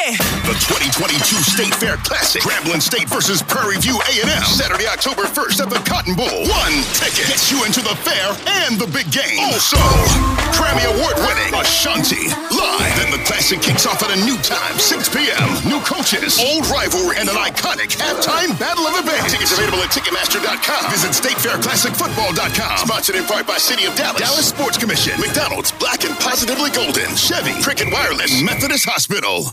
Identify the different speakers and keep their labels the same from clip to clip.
Speaker 1: The 2022 State Fair Classic, Grambling State versus Prairie View A&M, Saturday, October 1st at the Cotton Bowl. One ticket gets you into the fair and the big game. Also, Grammy Award-winning Ashanti live. Then the Classic kicks off at a new time, 6 p.m. New coaches, old rivalry, and an iconic halftime battle of the bands. Tickets available at Ticketmaster.com. Visit StateFairClassicFootball.com. Sponsored in part by City of Dallas, Dallas Sports Commission, McDonald's, Black and Positively Golden, Chevy, Cricket Wireless, Methodist Hospital.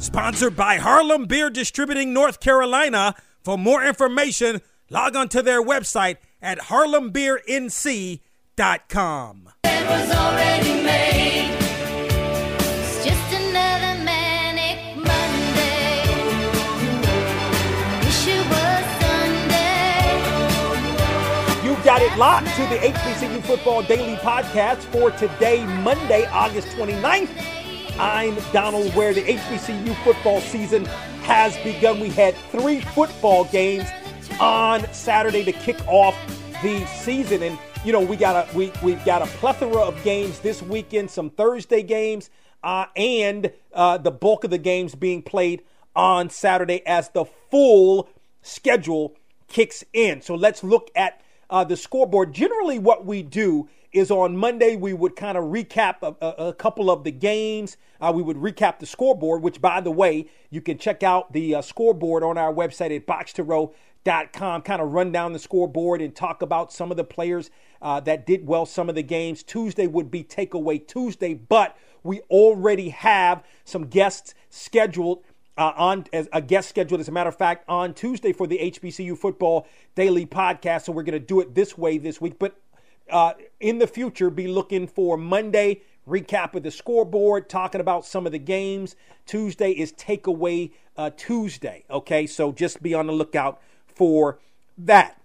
Speaker 2: Sponsored by Harlem Beer Distributing North Carolina. For more information, log on to their website at harlembeernc.com.
Speaker 3: It was already made. It's just another manic Monday. Wish it was Sunday.
Speaker 2: You got it locked to the HBCU Football Daily Podcast for today, Monday, August 29th. I'm Donald Ware. The HBCU football season has begun. We had three football games on Saturday to kick off the season. And, you know, we got a we, we've got a plethora of games this weekend, some Thursday games, uh, and uh, the bulk of the games being played on Saturday as the full schedule kicks in. So let's look at uh, the scoreboard. Generally, what we do is on Monday we would kind of recap a, a, a, couple of the games. Uh, we would recap the scoreboard, which, by the way, you can check out the uh, scoreboard on our website at boxtorow.com. Kind of run down the scoreboard and talk about some of the players uh, that did well some of the games. Tuesday would be Takeaway Tuesday, but we already have some guests scheduled uh, on as a guest scheduled, as a matter of fact, on Tuesday for the HBCU Football Daily Podcast. So we're going to do it this way this week. But uh, in the future, be looking for Monday recap of the scoreboard, talking about some of the games. Tuesday is Takeaway uh, Tuesday. Okay, so just be on the lookout for that.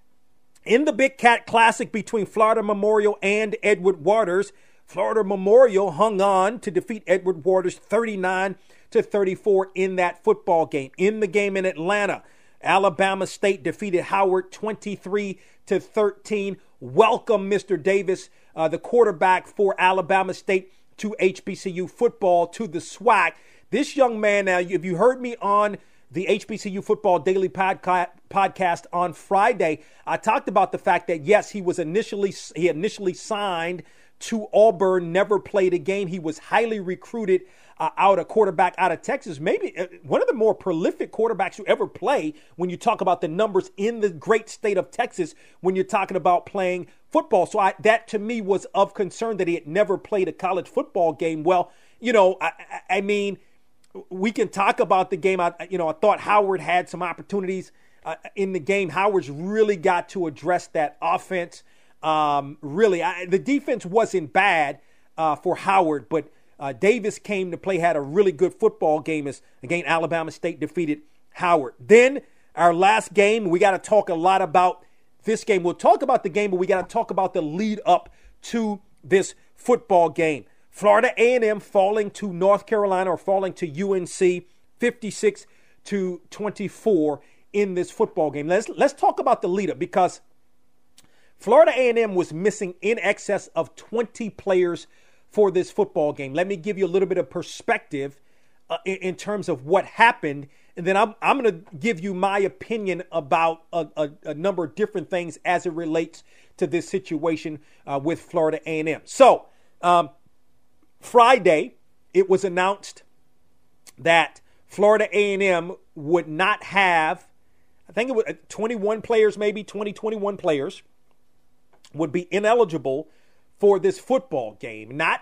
Speaker 2: In the Big Cat Classic between Florida Memorial and Edward Waters, Florida Memorial hung on to defeat Edward Waters 39 to 34 in that football game. In the game in Atlanta, Alabama State defeated Howard 23 to 13. Welcome, Mr. Davis, uh, the quarterback for Alabama State, to HBCU football, to the SWAC. This young man, now, if you heard me on the HBCU Football Daily podca- podcast on Friday, I talked about the fact that yes, he was initially he initially signed to Auburn, never played a game. He was highly recruited uh, out, a quarterback out of Texas, maybe uh, one of the more prolific quarterbacks who ever play when you talk about the numbers in the great state of Texas when you're talking about playing football. So I, that to me was of concern that he had never played a college football game. Well, you know, I, I mean, we can talk about the game. I, you know, I thought Howard had some opportunities uh, in the game. Howard's really got to address that offense. Um, really, I, the defense wasn't bad uh, for Howard, but uh, Davis came to play, had a really good football game as again Alabama State defeated Howard. Then our last game, we got to talk a lot about this game. We'll talk about the game, but we got to talk about the lead up to this football game. Florida A&M falling to North Carolina or falling to UNC 56 to 24 in this football game. Let's let's talk about the lead up because Florida A&M was missing in excess of 20 players for this football game. Let me give you a little bit of perspective uh, in, in, terms of what happened, and then I'm, I'm going to give you my opinion about a, a, a, number of different things as it relates to this situation uh, with Florida A&M. So, um, Friday, it was announced that Florida A&M would not have, I think it was uh, 21 players, maybe 20, 21 players would be ineligible for this football game. Not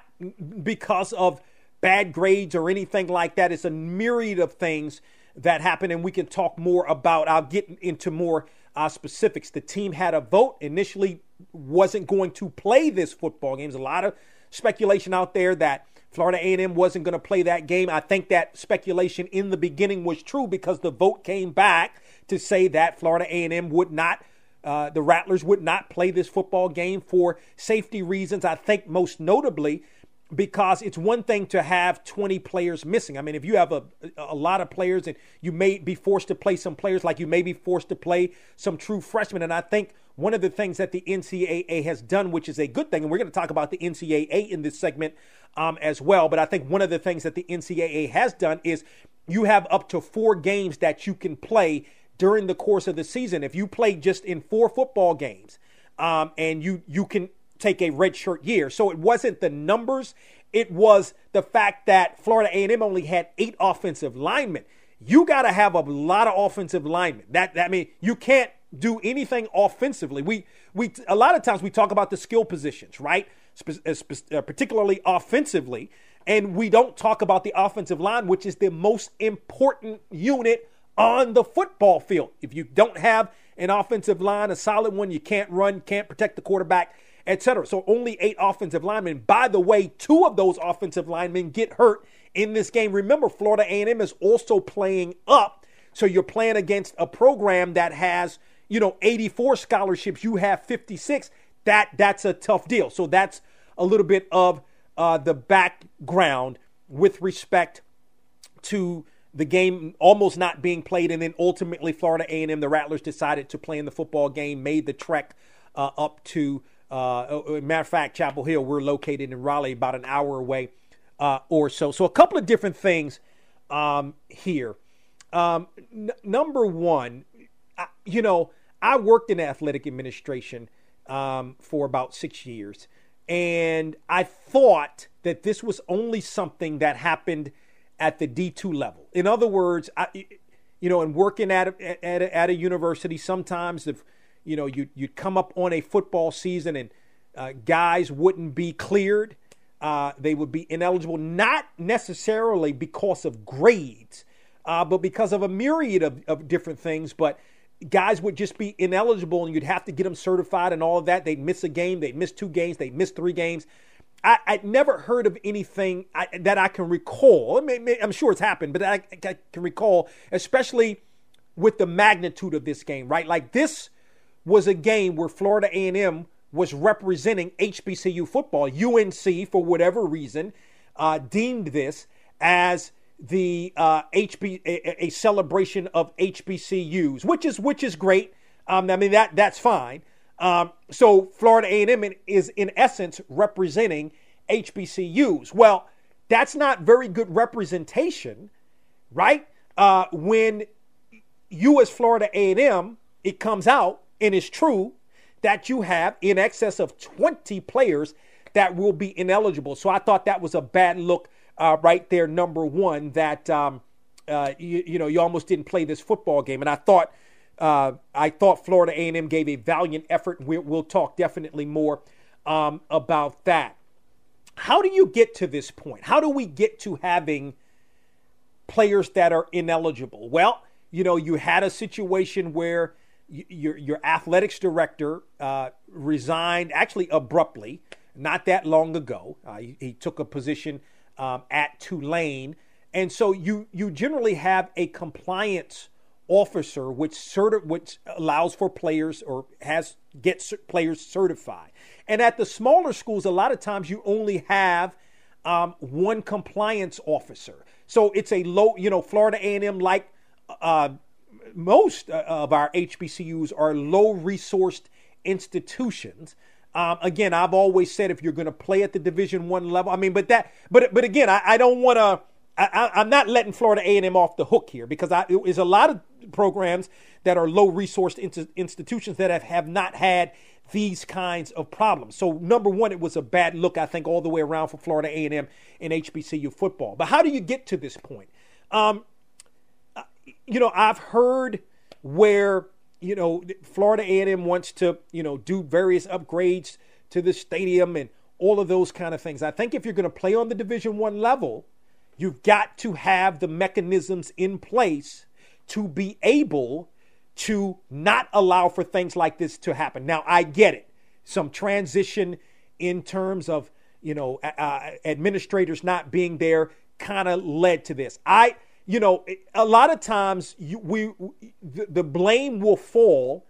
Speaker 2: because of bad grades or anything like that. It's a myriad of things that happen, and we can talk more about. I'll get into more uh, specifics. The team had a vote initially, wasn't going to play this football game. There's a lot of speculation out there that Florida A&M wasn't going to play that game. I think that speculation in the beginning was true because the vote came back to say that Florida A&M would not uh, the Rattlers would not play this football game for safety reasons. I think most notably because it's one thing to have 20 players missing. I mean, if you have a, a lot of players and you may be forced to play some players like you may be forced to play some true freshmen. And I think one of the things that the NCAA has done, which is a good thing, and we're going to talk about the NCAA in this segment um, as well, but I think one of the things that the NCAA has done is you have up to four games that you can play during the course of the season. If you play just in four football games um, and you, you can take a redshirt year. So it wasn't the numbers, it was the fact that Florida A&M only had eight offensive linemen. You got to have a lot of offensive linemen. That, that mean, you can't do anything offensively. We we a lot of times we talk about the skill positions, right? Uh, uh, particularly offensively, and we don't talk about the offensive line, which is the most important unit on the football field. If you don't have an offensive line, a solid one, you can't run, can't protect the quarterback, etc. So only eight offensive linemen. By the way, two of those offensive linemen get hurt in this game. Remember, Florida A&M is also playing up, so you're playing against a program that has you know 84 scholarships. You have 56. That that's a tough deal. So that's a little bit of uh, the background with respect to the game almost not being played, and then ultimately Florida A&M, the Rattlers decided to play in the football game, made the trek uh, up to uh, matter of fact, Chapel Hill, we're located in Raleigh, about an hour away uh, or so. So, a couple of different things um, here. Um, n- number one, I, you know, I worked in athletic administration um, for about six years, and I thought that this was only something that happened at the D2 level. In other words, I, you know, and working at a, at a, at a university, sometimes if you know, you, you'd come up on a football season and uh, guys wouldn't be cleared. Uh, they would be ineligible, not necessarily because of grades, uh, but because of a myriad of, of different things. But guys would just be ineligible, and you'd have to get them certified and all of that. They'd miss a game, they'd miss two games, they'd miss three games. I, would never heard of anything I, that I can recall. I I'm sure it's happened, but I, I can recall, especially with the magnitude of this game, right? Like this was a game where Florida A&M was representing HBCU football. UNC, for whatever reason, uh, deemed this as the uh, HB a, a, celebration of HBCUs, which is which is great. Um, I mean that that's fine. Um, so Florida A&M is in essence representing HBCUs. Well, that's not very good representation, right? Uh, when you as Florida A&M, it comes out and it's true that you have in excess of 20 players that will be ineligible. So I thought that was a bad look uh, right there, number one, that, um, uh, you, you, know, you almost didn't play this football game. And I thought, uh, I thought Florida A&M gave a valiant effort. We, will talk definitely more um, about that. How do you get to this point? How do we get to having players that are ineligible? Well, you know, you had a situation where your your athletics director uh, resigned actually abruptly, not that long ago. Uh, he, he, took a position um, at Tulane, and so you you generally have a compliance officer which certi- which allows for players or has gets players certified. And at the smaller schools, a lot of times you only have um, one compliance officer. So it's a low, you know, Florida A&M like uh, most uh, of our HBCUs are low resourced institutions. Um, again, I've always said if you're going to play at the Division One level, I mean, but that, but but again, I, I don't want to. I, am not letting Florida A&M off the hook here because I, there's a lot of programs that are low resourced institutions that have, have not had these kinds of problems. So number one, it was a bad look, I think, all the way around for Florida A&M and HBCU football. But how do you get to this point? Um, you know, I've heard where you know Florida A&M wants to you know do various upgrades to the stadium and all of those kind of things. I think if you're going to play on the Division One level, you've got to have the mechanisms in place to be able to not allow for things like this to happen. Now, I get it. Some transition in terms of you know, uh, administrators not being there kind of led to this. I, you know, a lot of times you, we the, the blame will fall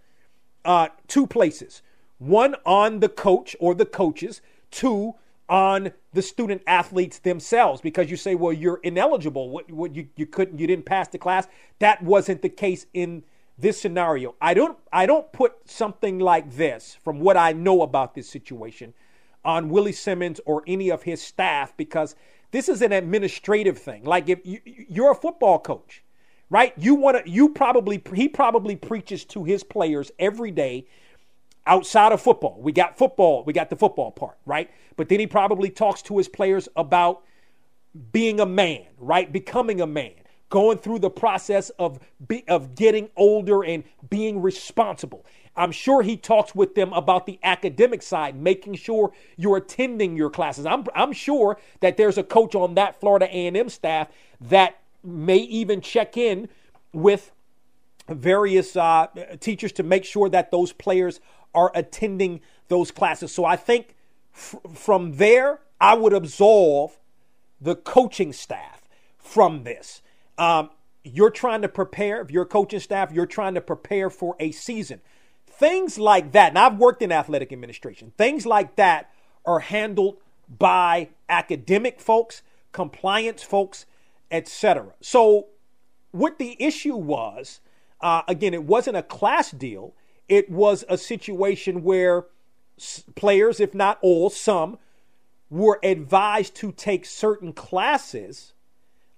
Speaker 2: uh, two places. One on the coach or the coaches. Two on the student athletes themselves because you say, well, you're ineligible. What, what you, you couldn't, you didn't pass the class. That wasn't the case in this scenario. I don't, I don't put something like this from what I know about this situation on Willie Simmons or any of his staff because this is an administrative thing. Like if you, you're a football coach, right? You want to, you probably, he probably preaches to his players every day outside of football. We got football, we got the football part, right? But then he probably talks to his players about being a man, right? Becoming a man, going through the process of be, of getting older and being responsible. I'm sure he talks with them about the academic side, making sure you're attending your classes. I'm I'm sure that there's a coach on that Florida A&M staff that may even check in with various uh, teachers to make sure that those players are attending those classes. So I think f- from there, I would absolve the coaching staff from this. Um, you're trying to prepare, if you're coaching staff, you're trying to prepare for a season. Things like that, and I've worked in athletic administration, things like that are handled by academic folks, compliance folks, etc. So, what the issue was, uh, again, it wasn't a class deal, it was a situation where players, if not all, some, were advised to take certain classes.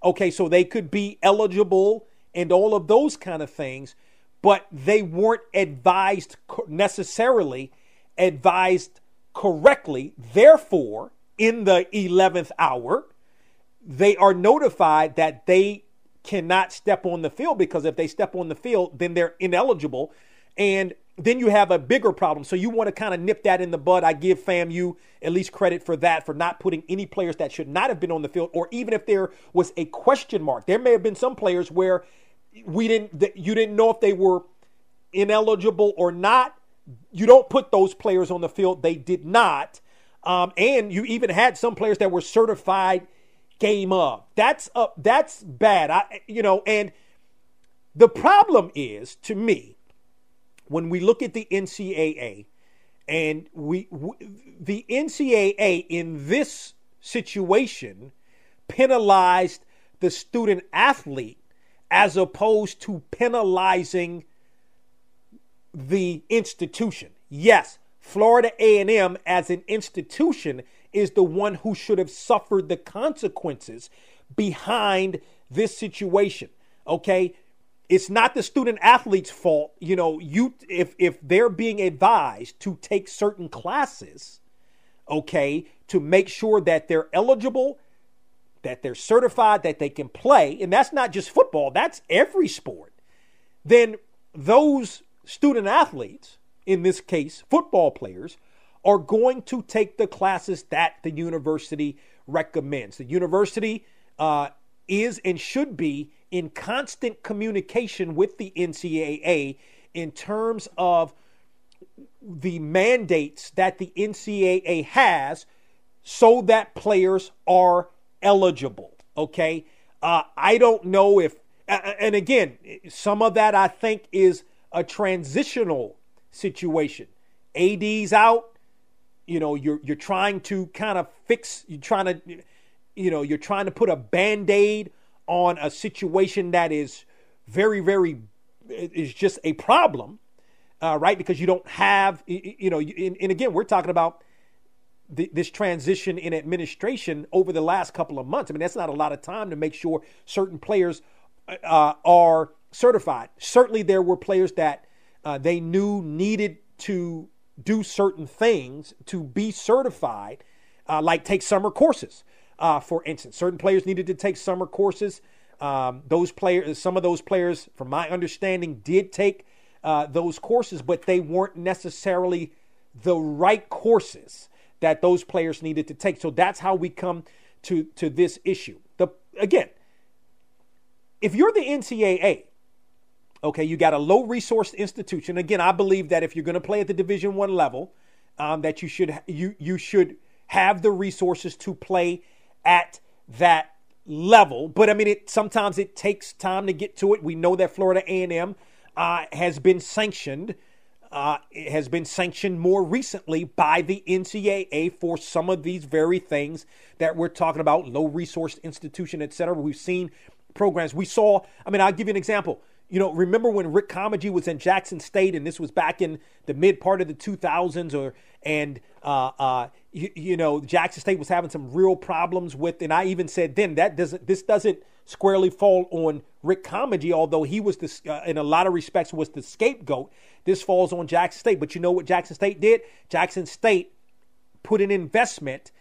Speaker 2: Okay, so they could be eligible and all of those kind of things, but they weren't advised necessarily advised correctly. Therefore, in the 11th hour, they are notified that they cannot step on the field because if they step on the field, then they're ineligible and then you have a bigger problem. So you want to kind of nip that in the bud. I give FAMU at least credit for that, for not putting any players that should not have been on the field, or even if there was a question mark. There may have been some players where we didn't, you didn't know if they were ineligible or not. You don't put those players on the field. They did not. Um, and you even had some players that were certified game of. That's up. That's bad. I, you know, and the problem is to me when we look at the NCAA, and we, the NCAA in this situation penalized the student athlete as opposed to penalizing the institution. Yes, Florida A&M as an institution is the one who should have suffered the consequences behind this situation. Okay? It's not the student athlete's fault you know you if if they're being advised to take certain classes okay to make sure that they're eligible that they're certified that they can play and that's not just football that's every sport then those student athletes in this case football players are going to take the classes that the university recommends. The university uh, is and should be in constant communication with the NCAA in terms of the mandates that the NCAA has so that players are eligible. Okay. Uh, I don't know if, and again, some of that I think is a transitional situation. AD's out. You know, you're you're trying to kind of fix. You're trying to, you know, you're trying to put a band aid on a situation that is very, very, is just a problem, uh, right? Because you don't have, you know, and, and again, we're talking about the, this transition in administration over the last couple of months. I mean, that's not a lot of time to make sure certain players uh, are certified. Certainly, there were players that uh, they knew needed to do certain things to be certified, uh, like take summer courses uh, for instance. Certain players needed to take summer courses. Um, those players, some of those players, from my understanding, did take uh, those courses, but they weren't necessarily the right courses that those players needed to take. So that's how we come to to this issue. The again, if you're the NCAA, okay, you got a low resource institution. Again, I believe that if you're going to play at the Division One level, um, that you should you you should have the resources to play at that level. But I mean, it sometimes it takes time to get to it. We know that Florida A&M uh, has been sanctioned. Uh, it has been sanctioned more recently by the NCAA for some of these very things that we're talking about, low resource institution, et cetera. We've seen programs. We saw, I mean, I'll give you an example. You know, remember when Rick Comegy was in Jackson State, and this was back in the mid part of the 2000s, or and uh, uh, you, you know Jackson State was having some real problems with, and I even said then that doesn't this doesn't squarely fall on Rick Comegy, although he was the uh, in a lot of respects was the scapegoat. This falls on Jackson State, but you know what Jackson State did? Jackson State put an investment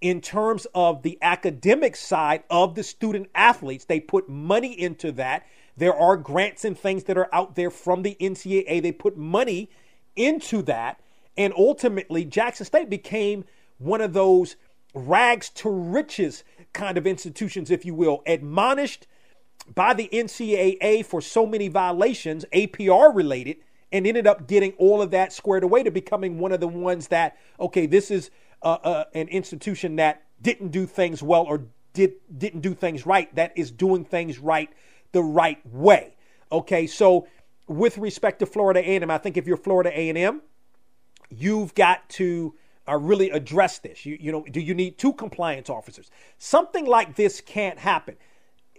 Speaker 2: in terms of the academic side of the student athletes. They put money into that. There are grants and things that are out there from the NCAA. They put money into that. And ultimately, Jackson State became one of those rags to riches kind of institutions, if you will, admonished by the NCAA for so many violations, APR related, and ended up getting all of that squared away to becoming one of the ones that, okay, this is uh, uh, an institution that didn't do things well or did didn't do things right. That is doing things right the right way. Okay, so with respect to Florida A&M, I think if you're Florida A&M, you've got to uh, really address this. You, you know, do you need two compliance officers? Something like this can't happen.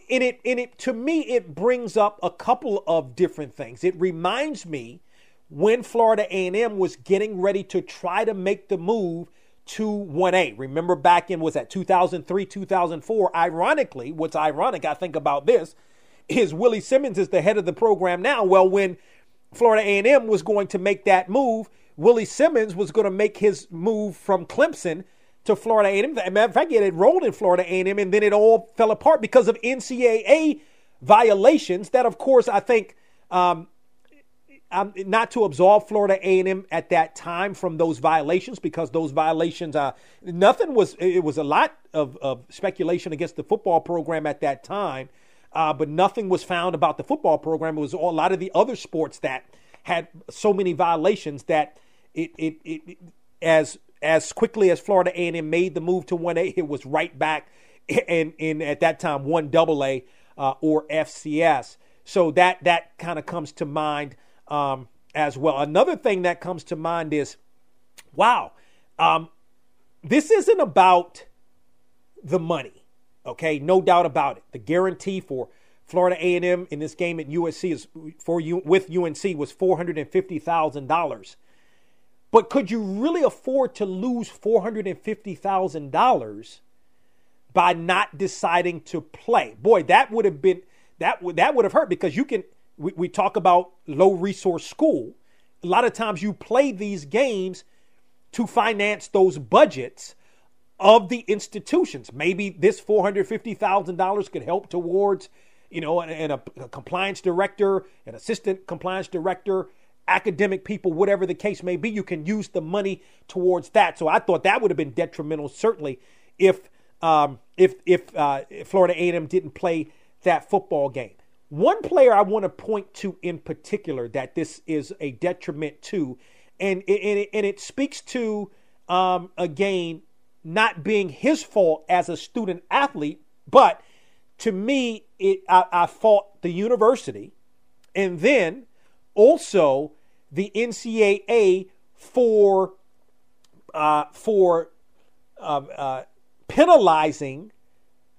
Speaker 2: And it, and it, to me, it brings up a couple of different things. It reminds me when Florida A&M was getting ready to try to make the move to 1A. Remember back in was that 2003, 2004. Ironically, what's ironic, I think about this, is Willie Simmons is the head of the program now. Well, when Florida A&M was going to make that move, Willie Simmons was going to make his move from Clemson to Florida A&M. matter of fact, it enrolled in Florida A&M, and then it all fell apart because of NCAA violations. That, of course, I think um, not to absolve Florida A&M at that time from those violations because those violations, uh, nothing was. It was a lot of, of speculation against the football program at that time, uh, but nothing was found about the football program. It was a lot of the other sports that had so many violations that it, it, it, as as quickly as Florida A&M made the move to 1A, it was right back in, in at that time 1AA uh, or FCS. So that that kind of comes to mind um, as well. Another thing that comes to mind is, wow, um, this isn't about the money. Okay, no doubt about it. The guarantee for Florida A&M in this game at USC is for you with UNC was four hundred and fifty thousand dollars. But could you really afford to lose four hundred and fifty thousand dollars by not deciding to play? Boy, that would have been that would that would have hurt because you can. We, we talk about low resource school. A lot of times you play these games to finance those budgets of the institutions. Maybe this four hundred fifty thousand dollars could help towards you know, and, and a, a compliance director, an assistant compliance director, academic people, whatever the case may be, you can use the money towards that. So I thought that would have been detrimental, certainly, if um, if if, uh, Florida A&M didn't play that football game. One player I want to point to in particular that this is a detriment to, and it, and it, and it speaks to um, again not being his fault as a student athlete, but to me, it I, I fought the university, and then also the NCAA for uh, for uh, uh, penalizing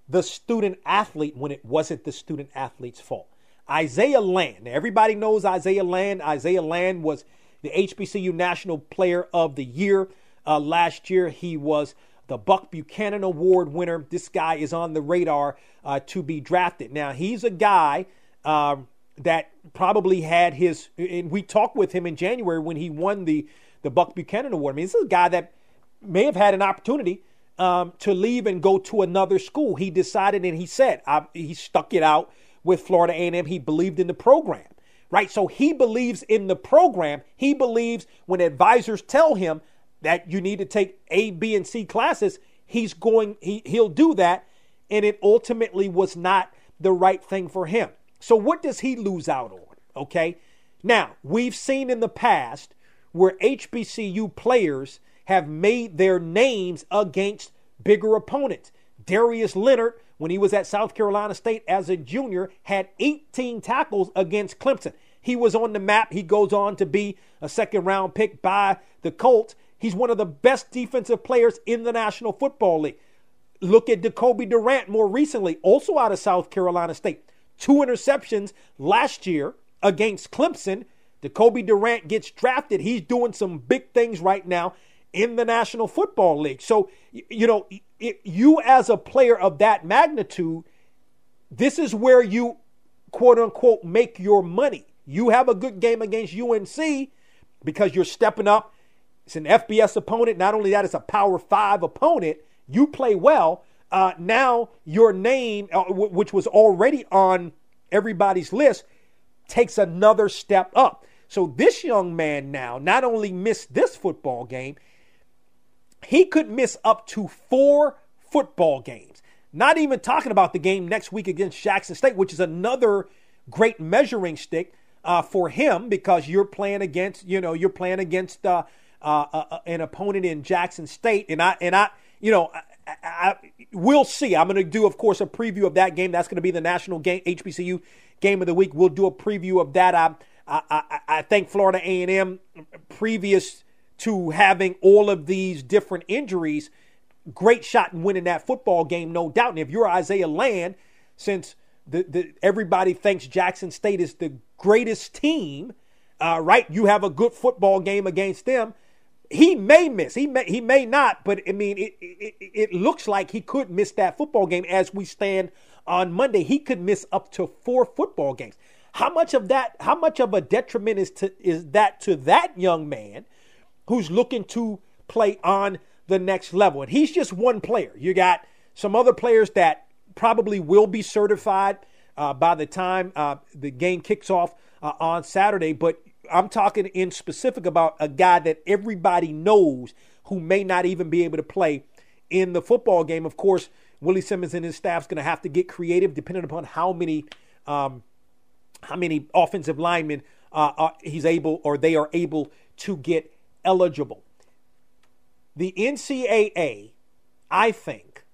Speaker 2: the student athlete when it wasn't the student athlete's fault. Isaiah Land. everybody knows Isaiah Land. Isaiah Land was the HBCU National Player of the Year uh, last year. He was the Buck Buchanan Award winner. This guy is on the radar uh, to be drafted. Now, he's a guy um, that probably had his, and we talked with him in January when he won the, the Buck Buchanan Award. I mean, this is a guy that may have had an opportunity um, to leave and go to another school. He decided and he said, I, he stuck it out with Florida A&M. He believed in the program right? So he believes in the program. He believes when advisors tell him that you need to take A, B, and C classes, he's going, he, he'll do that. And it ultimately was not the right thing for him. So what does he lose out on? Okay. Now, we've seen in the past where HBCU players have made their names against bigger opponents. Darius Leonard, when he was at South Carolina State as a junior, had 18 tackles against Clemson. He was on the map. He goes on to be a second round pick by the Colts. He's one of the best defensive players in the National Football League. Look at Jacoby Durant more recently, also out of South Carolina State. Two interceptions last year against Clemson. Jacoby Durant gets drafted. He's doing some big things right now in the National Football League. So, you know, you as a player of that magnitude, this is where you quote unquote make your money. You have a good game against UNC because you're stepping up. It's an FBS opponent. Not only that, it's a Power Five opponent. You play well. Uh, now your name, uh, w- which was already on everybody's list, takes another step up. So this young man now not only missed this football game, he could miss up to four football games. Not even talking about the game next week against Jackson State, which is another great measuring stick uh, for him because you're playing against, you know, you're playing against uh, uh, uh, uh an opponent in Jackson State, and I and I, you know, I, I, we'll see. I'm going to do, of course, a preview of that game. That's going to be the national game, HBCU game of the week. We'll do a preview of that. I I, I, I think Florida A&M previous to having all of these different injuries, great shot in winning that football game, no doubt. And if you're Isaiah Land, since the, the everybody thinks Jackson State is the greatest team, uh, right? You have a good football game against them. He may miss. He may. He may not. But I mean, it, it, it looks like he could miss that football game as we stand on Monday. He could miss up to four football games. How much of that? How much of a detriment is to is that to that young man who's looking to play on the next level? And he's just one player. You got some other players that probably will be certified uh, by the time uh, the game kicks off uh, on Saturday. But I'm talking in specific about a guy that everybody knows who may not even be able to play in the football game. Of course, Willie Simmons and his staff's going to have to get creative, depending upon how many um, how many offensive linemen uh, he's able or they are able to get eligible. The NCAA, I think,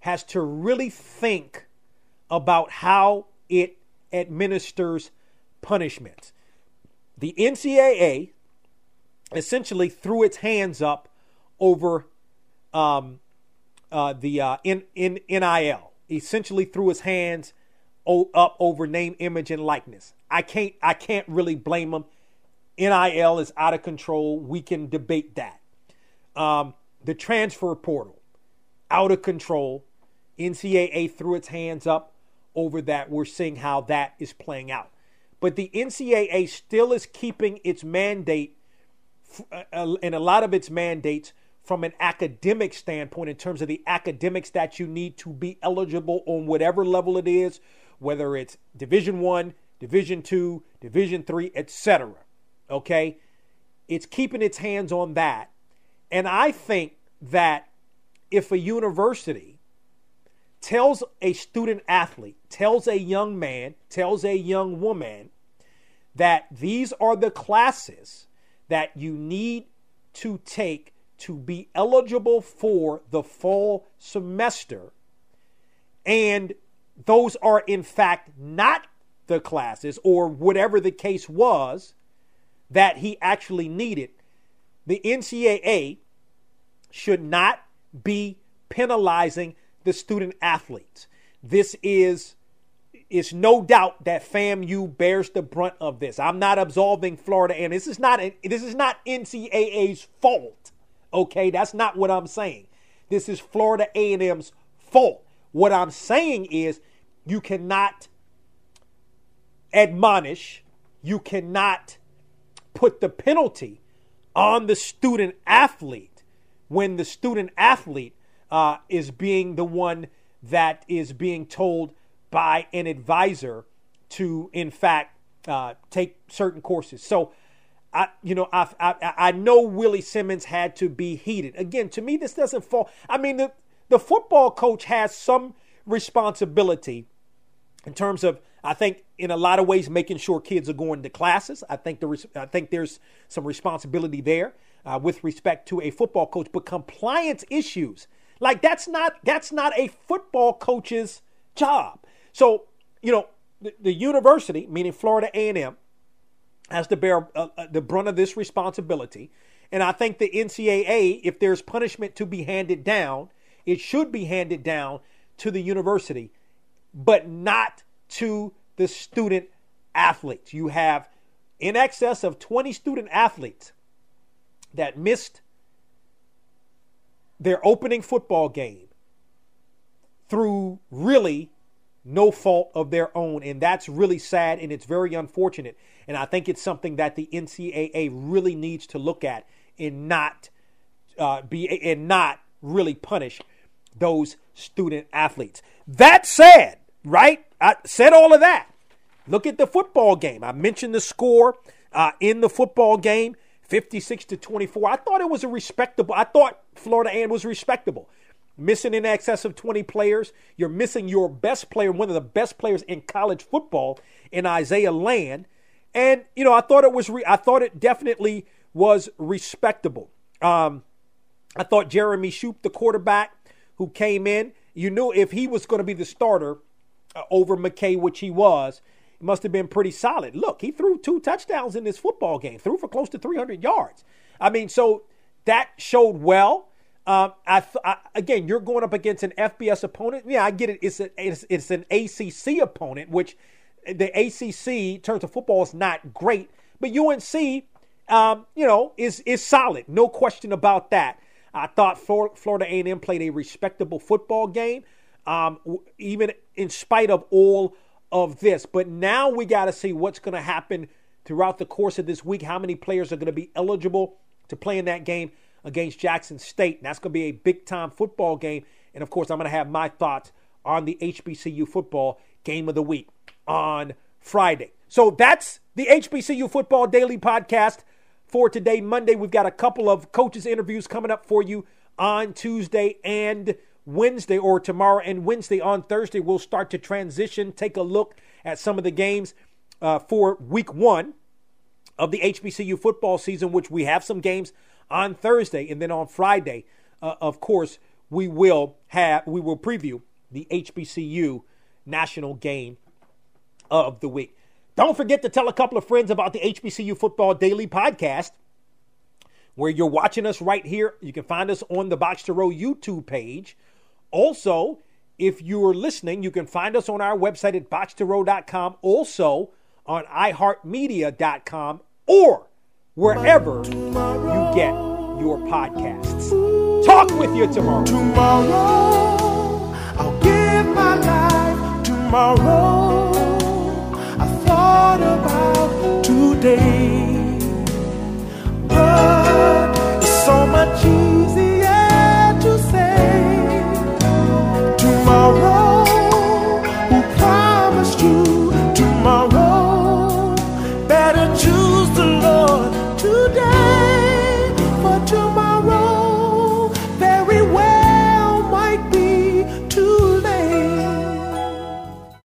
Speaker 2: has to really think about how it administers punishments. The NCAA essentially threw its hands up over um, uh, the uh, in, in NIL. Essentially threw his hands o- up over name, image, and likeness. I can't I can't really blame them. NIL is out of control. We can debate that. Um, the transfer portal, out of control. NCAA threw its hands up over that. We're seeing how that is playing out. But the NCAA still is keeping its mandate uh, uh, and a lot of its mandates from an academic standpoint in terms of the academics that you need to be eligible on whatever level it is, whether it's Division 1, Division 2, Division 3, etc. Okay? It's keeping its hands on that. And I think that if a university tells a student athlete, tells a young man, tells a young woman that these are the classes that you need to take to be eligible for the fall semester, and those are in fact not the classes or whatever the case was that he actually needed, the NCAA should not be penalizing the student athletes. This is it's no doubt that FAMU bears the brunt of this. I'm not absolving Florida, and this is not this is not NCAA's fault. Okay, that's not what I'm saying. This is Florida A&M's fault. What I'm saying is you cannot admonish, you cannot put the penalty on the student athlete when the student athlete uh, is being the one that is being told by an advisor to, in fact, uh, take certain courses. So, I, you know, I, I, I know Willie Simmons had to be heated. Again, to me, this doesn't fall. I mean, the the football coach has some responsibility in terms of, I think, in a lot of ways, making sure kids are going to classes. I think the I think there's some responsibility there. uh, with respect to a football coach, but compliance issues like that's not that's not a football coach's job. So you know the, the university, meaning Florida A&M, has to bear uh, uh, the brunt of this responsibility. And I think the NCAA, if there's punishment to be handed down, it should be handed down to the university, but not to the student athletes. You have in excess of 20 student athletes that missed their opening football game through really no fault of their own. And that's really sad and it's very unfortunate. And I think it's something that the NCAA really needs to look at and not uh, be and not really punish those student athletes. That said, right? I said all of that. Look at the football game. I mentioned the score uh, in the football game, 56 to 24. I thought it was a respectable. I thought Florida A was respectable. Missing in excess of 20 players. You're missing your best player, one of the best players in college football, in Isaiah Land. And you know, I thought it was. Re- I thought it definitely was respectable. Um, I thought Jeremy Shoop, the quarterback who came in, you knew if he was going to be the starter uh, over McKay, which he was, must have been pretty solid. Look, he threw two touchdowns in this football game, threw for close to 300 yards. I mean, so that showed well. Um, I, I, again, you're going up against an FBS opponent. Yeah, I get it. It's, a, it's, it's an ACC opponent, which the ACC in terms of football is not great, but UNC, um, you know, is is solid. No question about that. I thought Florida A&M played a respectable football game, um, even in spite of all of this. But now we got to see what's going to happen throughout the course of this week. How many players are going to be eligible to play in that game against Jackson State? And that's going to be a big time football game. And of course, I'm going to have my thoughts on the HBCU football game of the week on Friday. So that's the HBCU Football Daily Podcast for today, Monday. We've got a couple of coaches' interviews coming up for you on Tuesday and Wednesday, or tomorrow and Wednesday. On Thursday, we'll start to transition, take a look at some of the games uh, for week one of the HBCU football season, which we have some games on Thursday. And then on Friday, uh, of course, we will have we will preview the HBCU national game of the week. Don't forget to tell a couple of friends about the HBCU Football Daily Podcast, where you're watching us right here. You can find us on the Box to Row YouTube page. Also, if you're listening, you can find us on our website at boxtorow.com, also on iheartmedia.com, or wherever tomorrow, you get your podcasts. Talk with you tomorrow.
Speaker 4: Tomorrow, I'll give my life. Tomorrow, I thought about today. But it's so much easier.